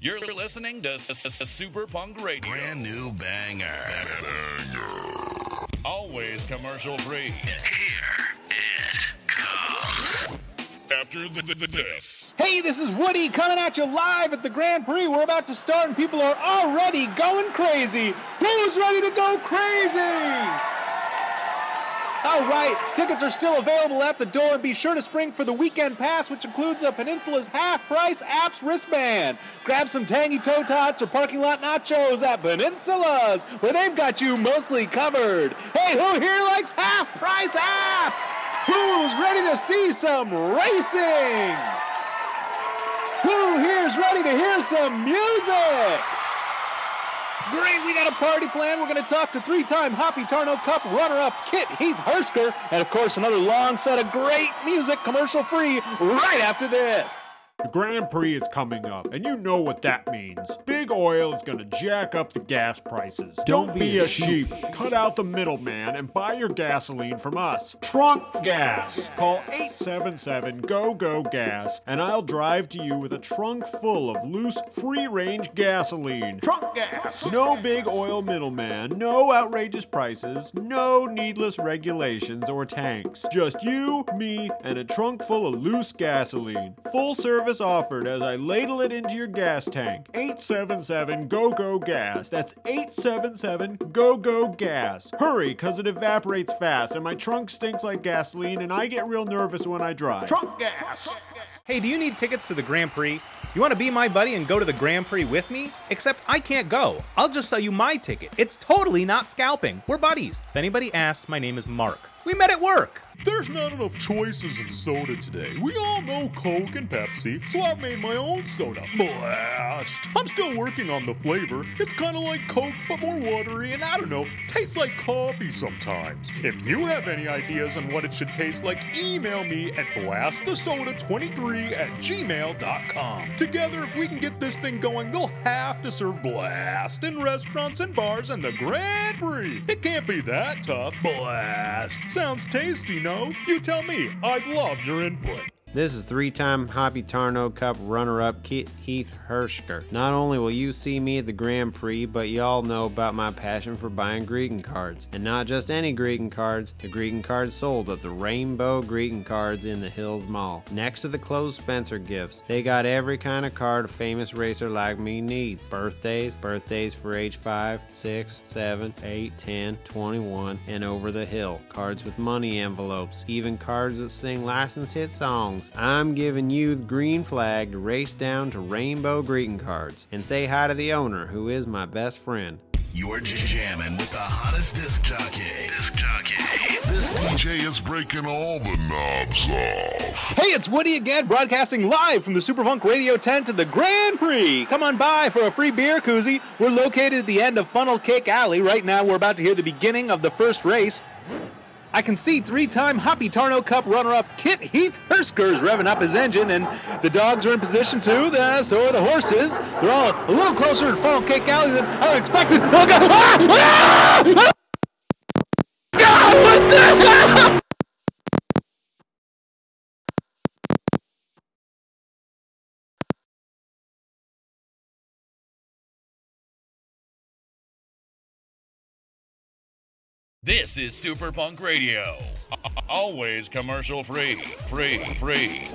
You're listening to Super Punk Radio. Brand new banger. Always commercial free. Here it comes. After the, the, the this. Hey, this is Woody coming at you live at the Grand Prix. We're about to start and people are already going crazy. Who's ready to go crazy? All right, tickets are still available at the door and be sure to spring for the weekend pass, which includes a Peninsula's half price apps wristband. Grab some tangy toe tots or parking lot nachos at Peninsula's, where they've got you mostly covered. Hey, who here likes half price apps? Who's ready to see some racing? Who here's ready to hear some music? Great, we got a party plan. We're going to talk to three time Hoppy Tarno Cup runner up Kit Heath Hersker, and of course, another long set of great music, commercial free, right after this. The Grand Prix is coming up, and you know what that means. Big Oil is gonna jack up the gas prices. Don't, be, a sheep. Cut out the middleman and buy your gasoline from us. Trunk Gas. Call 877 GO GO Gas, and I'll drive to you with a trunk full of loose, free range gasoline. Trunk Gas. No big oil middleman, no outrageous prices, no needless regulations or tanks. Just you, me, and a trunk full of loose gasoline. Full service offered as I ladle it into your gas tank. 877 GO GO Gas. That's 877 GO GO Gas. Hurry, cause it evaporates fast, and my trunk stinks like gasoline, and I get real nervous when I drive. Trunk gas! Hey, do you need tickets to the Grand Prix? You want to be my buddy and go to the Grand Prix with me? Except I can't go. I'll just sell you my ticket. It's totally not scalping. We're buddies. If anybody asks, my name is Mark. We met at work. There's not enough choices in soda today. We all know Coke and Pepsi, so I've made my own soda. Blast! I'm still working on the flavor. It's kind of like Coke, but more watery, and I don't know, tastes like coffee sometimes. If you have any ideas on what it should taste like, email me at blastthesoda23 at gmail.com. Together, if we can get this thing going, they'll have to serve Blast in restaurants and bars and the Grand Prix. It can't be that tough. Blast! Sounds tasty, no? You tell me. I'd love your input. This is three time Hoppy Tarno Cup runner up Heath Hershker. Not only will you see me at the Grand Prix, but y'all know about my passion for buying greeting cards. And not just any greeting cards, the greeting cards sold at the Rainbow Greeting Cards in the Hills Mall. Next to the closed Spencer gifts, they got every kind of card a famous racer like me needs. Birthdays, birthdays for age 5, 6, 7, 8, 10, 21, and over the hill. Cards with money envelopes, even cards that sing licensed hit songs. I'm giving you the green flag to race down to Rainbow Greeting Cards and say hi to the owner, who is my best friend. You're j- jamming with the hottest disc jockey. Disc jockey. This DJ is breaking all the knobs off. Hey, it's Woody again, broadcasting live from the Superpunk Radio tent to the Grand Prix. Come on by for a free beer koozie. We're located at the end of Funnel Cake Alley. Right now, we're about to hear the beginning of the first race. I can see three-time Hoppy Tarno Cup runner-up Kit Heath Hersker is revving up his engine, and the dogs are in position too. The, so are the horses. They're all a little closer to Funnel Cake Alley than I expected. Oh God! Ah! Ah! God, what the hell? This is Super Punk Radio. Always commercial free. Free, free.